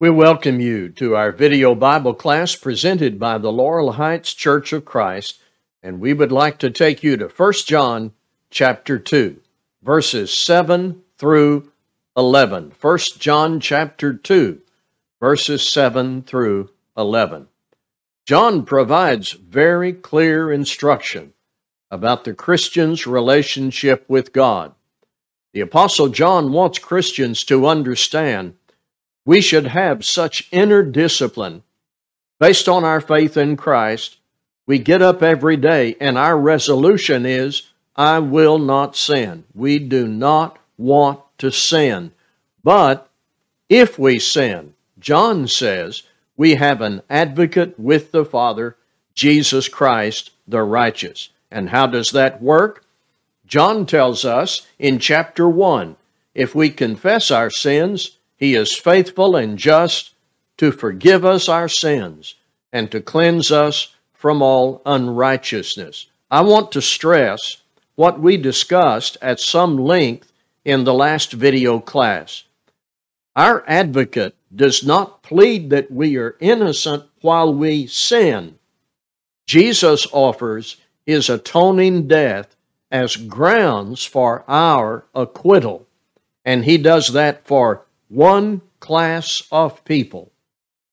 We welcome you to our video Bible class presented by the Laurel Heights Church of Christ, and we would like to take you to 1 John chapter 2, verses 7 through 11. 1 John chapter 2, verses 7 through 11. John provides very clear instruction about the Christian's relationship with God. The Apostle John wants Christians to understand we should have such inner discipline based on our faith in Christ. We get up every day and our resolution is, I will not sin. We do not want to sin. But if we sin, John says, we have an advocate with the Father, Jesus Christ the righteous. And how does that work? John tells us in chapter 1 if we confess our sins, he is faithful and just to forgive us our sins and to cleanse us from all unrighteousness. I want to stress what we discussed at some length in the last video class. Our advocate does not plead that we are innocent while we sin. Jesus offers his atoning death as grounds for our acquittal, and he does that for one class of people,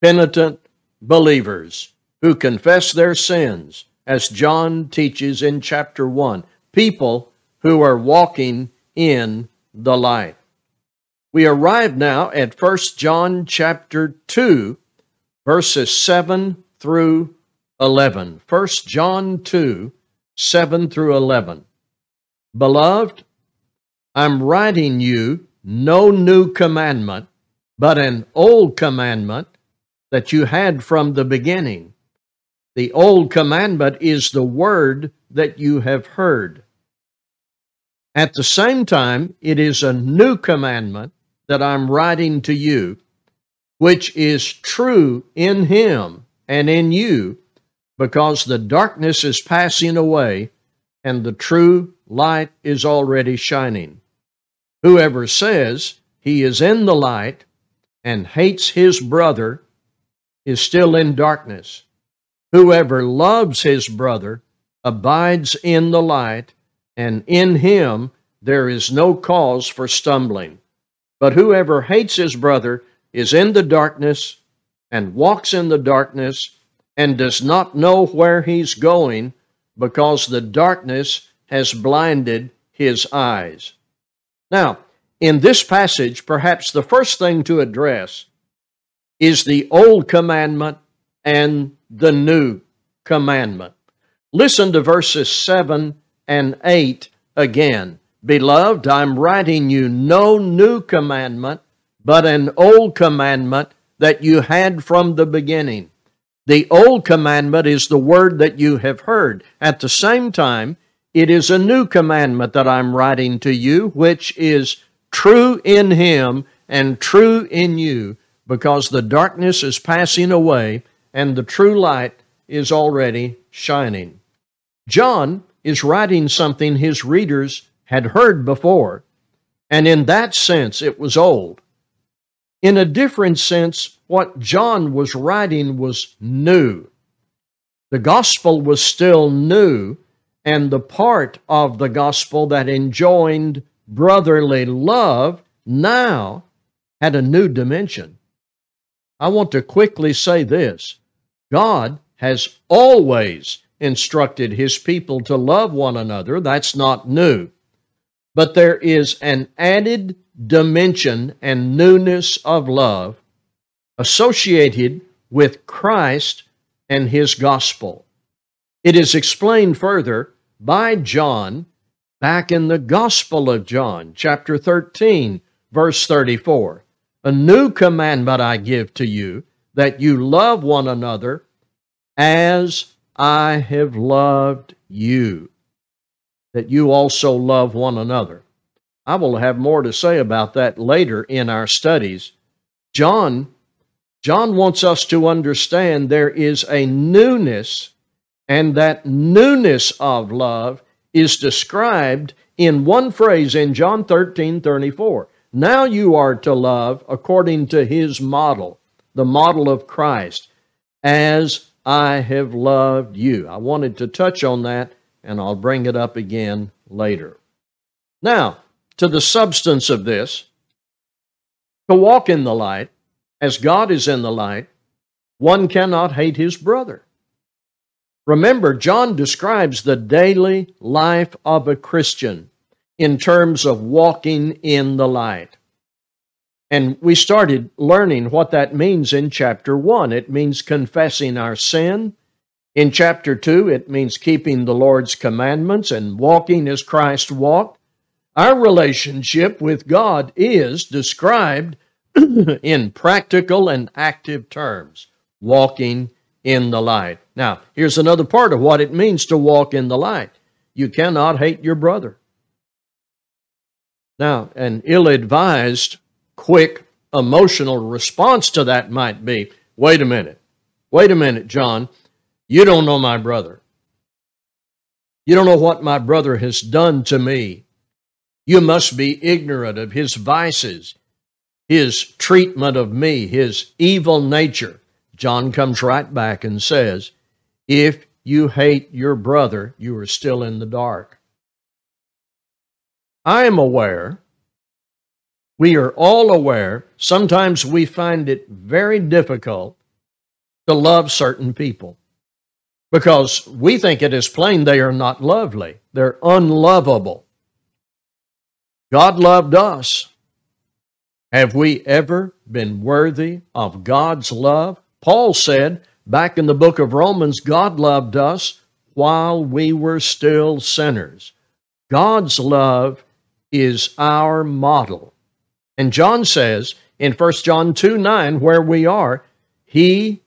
penitent believers who confess their sins, as John teaches in chapter 1, people who are walking in the light. We arrive now at 1 John chapter 2, verses 7 through 11. 1 John 2, 7 through 11. Beloved, I'm writing you no new commandment, but an old commandment that you had from the beginning. The old commandment is the word that you have heard. At the same time, it is a new commandment that I'm writing to you, which is true in him and in you, because the darkness is passing away and the true light is already shining. Whoever says he is in the light and hates his brother is still in darkness. Whoever loves his brother abides in the light, and in him there is no cause for stumbling. But whoever hates his brother is in the darkness and walks in the darkness and does not know where he's going because the darkness has blinded his eyes. Now, in this passage, perhaps the first thing to address is the old commandment and the new commandment. Listen to verses 7 and 8 again. Beloved, I'm writing you no new commandment, but an old commandment that you had from the beginning. The old commandment is the word that you have heard. At the same time, it is a new commandment that I'm writing to you, which is true in him and true in you, because the darkness is passing away and the true light is already shining. John is writing something his readers had heard before, and in that sense it was old. In a different sense, what John was writing was new. The gospel was still new, and the part of the gospel that enjoined brotherly love now had a new dimension. I want to quickly say this God has always instructed his people to love one another. That's not new. But there is an added dimension and newness of love associated with Christ and his gospel. It is explained further by John back in the Gospel of John, chapter 13, verse 34. A new commandment I give to you, that you love one another as I have loved you, that you also love one another. I will have more to say about that later in our studies. John John wants us to understand there is a newness and that newness of love is described in one phrase in John 13 34. Now you are to love according to his model. the model of Christ, as I have loved you. I wanted to touch on that, and I'll bring it up again later. Now, to the substance of this, to walk in the light, as God is in the light, one cannot hate his brother. Remember, John describes the daily life of a Christian in terms of walking in the light. And we started learning what that means in chapter 1. It means confessing our sin. In chapter 2, it means keeping the Lord's commandments and walking as Christ walked. Our relationship with God is described in practical and active terms, walking in the light. Now, here's another part of what it means to walk in the light you cannot hate your brother. Now, an ill advised quick emotional response to that might be wait a minute, wait a minute, John, you don't know my brother. You don't know what my brother has done to me. You must be ignorant of his vices, his treatment of me, his evil nature. John comes right back and says, If you hate your brother, you are still in the dark. I am aware we are all aware, sometimes we find it very difficult to love certain people because we think it is plain they are not lovely, they're unlovable. God loved us. Have we ever been worthy of God's love? Paul said back in the book of Romans, God loved us while we were still sinners. God's love is our model. And John says in 1 John 2 9, where we are, he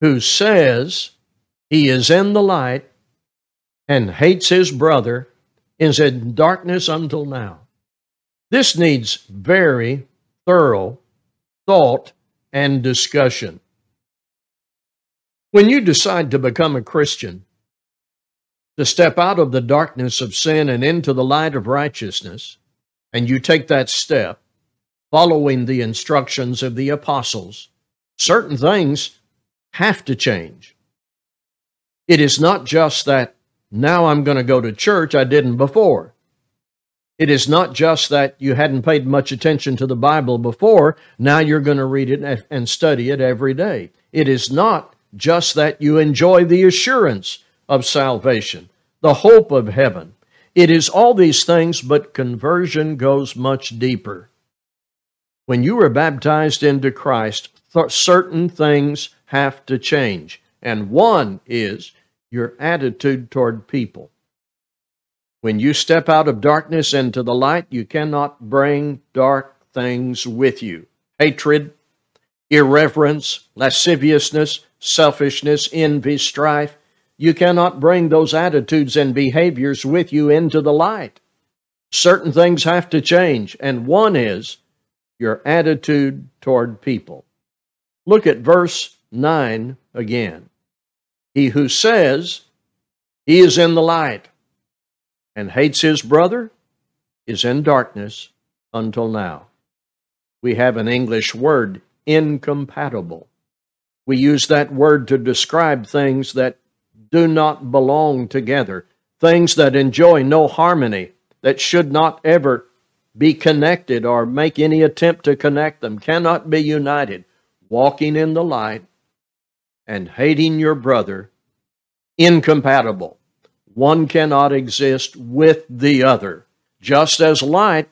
who says he is in the light and hates his brother is in darkness until now. This needs very thorough thought and discussion. When you decide to become a Christian, to step out of the darkness of sin and into the light of righteousness, and you take that step, following the instructions of the apostles, certain things have to change. It is not just that now I'm going to go to church, I didn't before. It is not just that you hadn't paid much attention to the Bible before, now you're going to read it and study it every day. It is not just that you enjoy the assurance of salvation, the hope of heaven. It is all these things, but conversion goes much deeper. When you are baptized into Christ, th- certain things have to change. And one is your attitude toward people. When you step out of darkness into the light, you cannot bring dark things with you hatred, irreverence, lasciviousness, selfishness, envy, strife. You cannot bring those attitudes and behaviors with you into the light. Certain things have to change, and one is your attitude toward people. Look at verse 9 again. He who says he is in the light and hates his brother is in darkness until now. We have an English word, incompatible. We use that word to describe things that do not belong together, things that enjoy no harmony, that should not ever be connected or make any attempt to connect them, cannot be united. Walking in the light and hating your brother, incompatible. One cannot exist with the other, just as light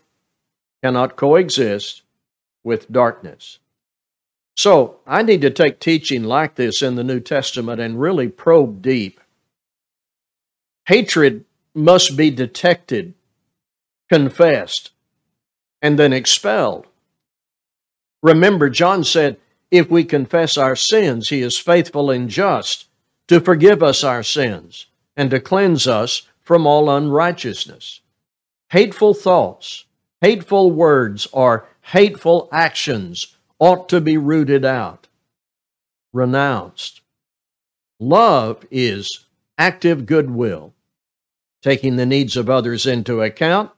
cannot coexist with darkness. So, I need to take teaching like this in the New Testament and really probe deep. Hatred must be detected, confessed, and then expelled. Remember, John said, If we confess our sins, he is faithful and just to forgive us our sins and to cleanse us from all unrighteousness. Hateful thoughts, hateful words, or hateful actions ought to be rooted out, renounced. Love is active goodwill, taking the needs of others into account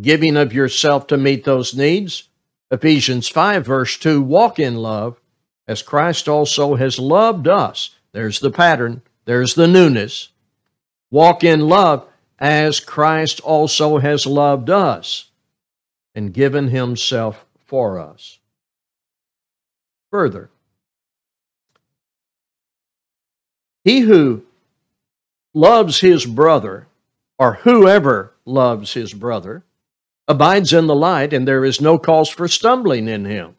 giving of yourself to meet those needs. Ephesians 5, verse 2 walk in love as Christ also has loved us. There's the pattern, there's the newness. Walk in love as Christ also has loved us and given himself for us. Further, he who loves his brother, or whoever loves his brother, abides in the light, and there is no cause for stumbling in him.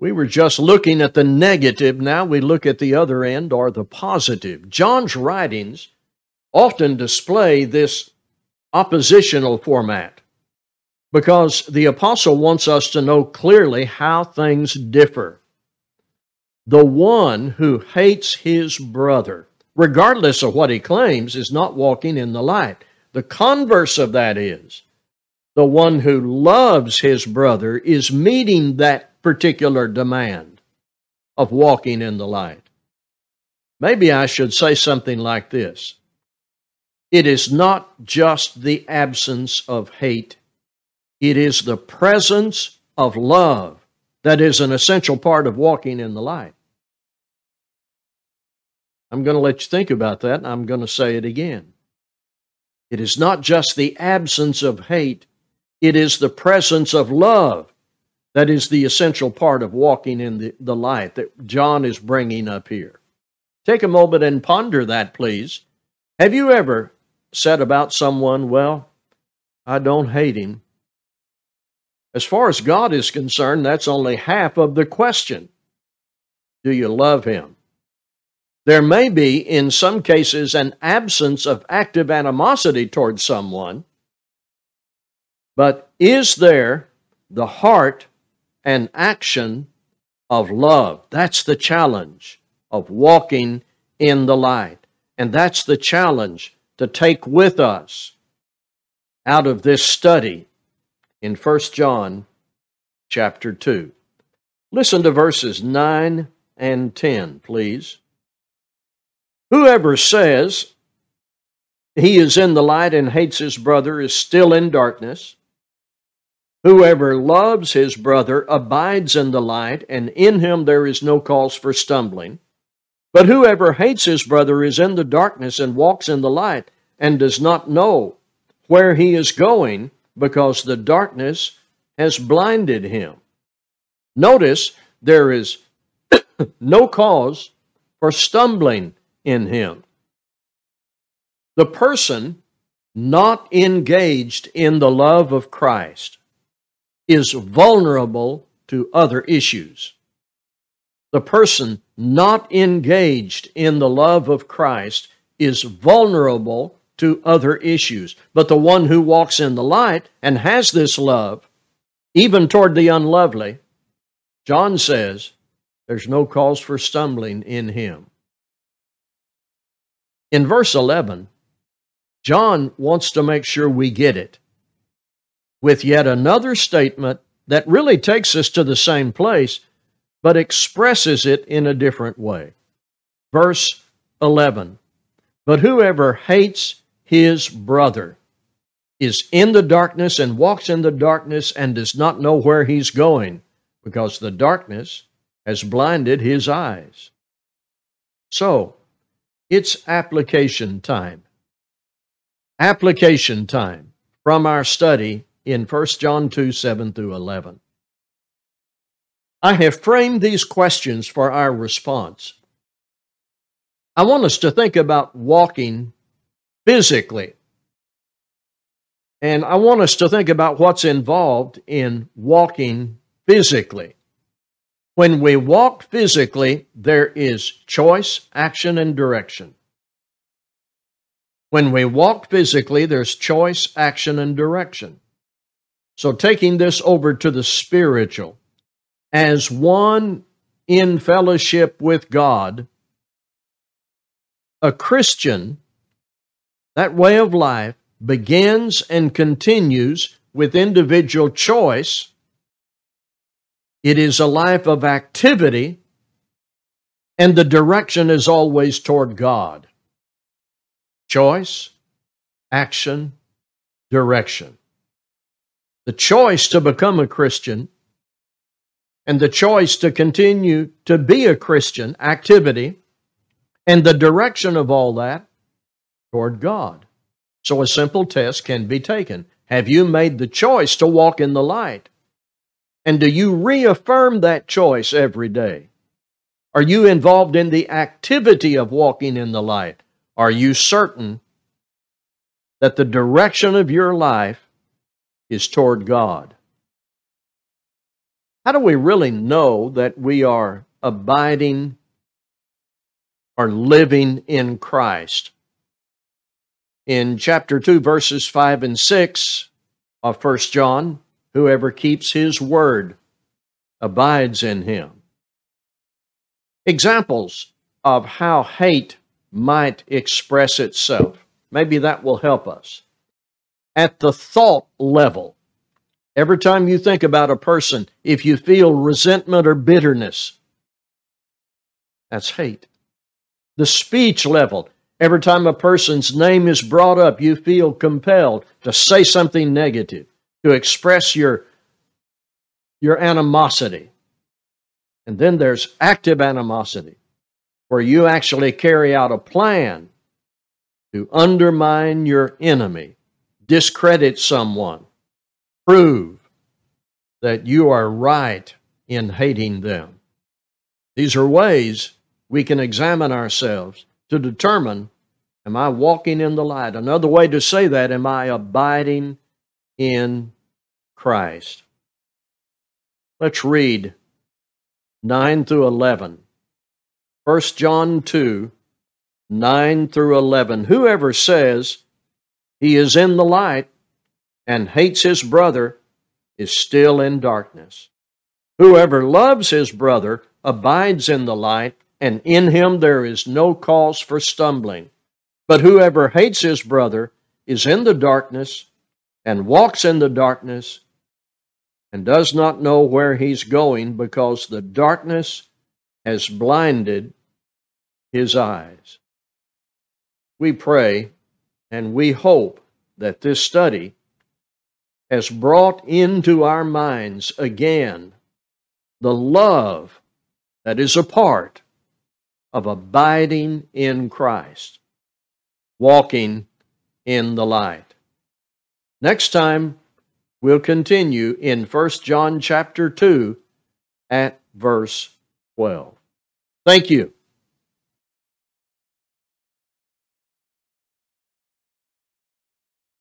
We were just looking at the negative, now we look at the other end, or the positive. John's writings often display this oppositional format because the apostle wants us to know clearly how things differ. The one who hates his brother, regardless of what he claims, is not walking in the light. The converse of that is the one who loves his brother is meeting that particular demand of walking in the light. Maybe I should say something like this It is not just the absence of hate, it is the presence of love that is an essential part of walking in the light. I'm going to let you think about that, and I'm going to say it again. It is not just the absence of hate, it is the presence of love that is the essential part of walking in the, the light that John is bringing up here. Take a moment and ponder that, please. Have you ever said about someone, Well, I don't hate him? As far as God is concerned, that's only half of the question. Do you love him? There may be, in some cases, an absence of active animosity towards someone, but is there the heart and action of love. That's the challenge of walking in the light. And that's the challenge to take with us out of this study in 1 John chapter 2. Listen to verses 9 and 10, please. Whoever says he is in the light and hates his brother is still in darkness. Whoever loves his brother abides in the light, and in him there is no cause for stumbling. But whoever hates his brother is in the darkness and walks in the light, and does not know where he is going, because the darkness has blinded him. Notice there is no cause for stumbling in him. The person not engaged in the love of Christ is vulnerable to other issues. The person not engaged in the love of Christ is vulnerable to other issues. But the one who walks in the light and has this love, even toward the unlovely, John says, there's no cause for stumbling in him. In verse 11, John wants to make sure we get it with yet another statement that really takes us to the same place, but expresses it in a different way. Verse 11 But whoever hates his brother is in the darkness and walks in the darkness and does not know where he's going, because the darkness has blinded his eyes. So, it's application time. Application time from our study in 1 John 2 7 through 11. I have framed these questions for our response. I want us to think about walking physically. And I want us to think about what's involved in walking physically. When we walk physically, there is choice, action, and direction. When we walk physically, there's choice, action, and direction. So, taking this over to the spiritual, as one in fellowship with God, a Christian, that way of life begins and continues with individual choice. It is a life of activity, and the direction is always toward God. Choice, action, direction the choice to become a Christian and the choice to continue to be a Christian activity and the direction of all that toward God. So a simple test can be taken. Have you made the choice to walk in the light? And do you reaffirm that choice every day? Are you involved in the activity of walking in the light? Are you certain that the direction of your life is toward God? How do we really know that we are abiding or living in Christ? In chapter 2, verses 5 and 6 of 1 John, whoever keeps his word abides in him. Examples of how hate might express itself. Maybe that will help us. At the thought level, every time you think about a person, if you feel resentment or bitterness, that's hate. The speech level, every time a person's name is brought up, you feel compelled to say something negative, to express your, your animosity. And then there's active animosity where you actually carry out a plan to undermine your enemy, discredit someone, prove that you are right in hating them. These are ways we can examine ourselves to determine am I walking in the light? Another way to say that, am I abiding in Christ? Let's read 9 through 11. 1 John 2, 9 through 11. Whoever says he is in the light and hates his brother is still in darkness. Whoever loves his brother abides in the light, and in him there is no cause for stumbling. But whoever hates his brother is in the darkness and walks in the darkness and does not know where he's going because the darkness has blinded his eyes. We pray and we hope that this study has brought into our minds again the love that is a part of abiding in Christ, walking in the light. Next time, we'll continue in 1 John chapter 2 at verse 12. Thank you.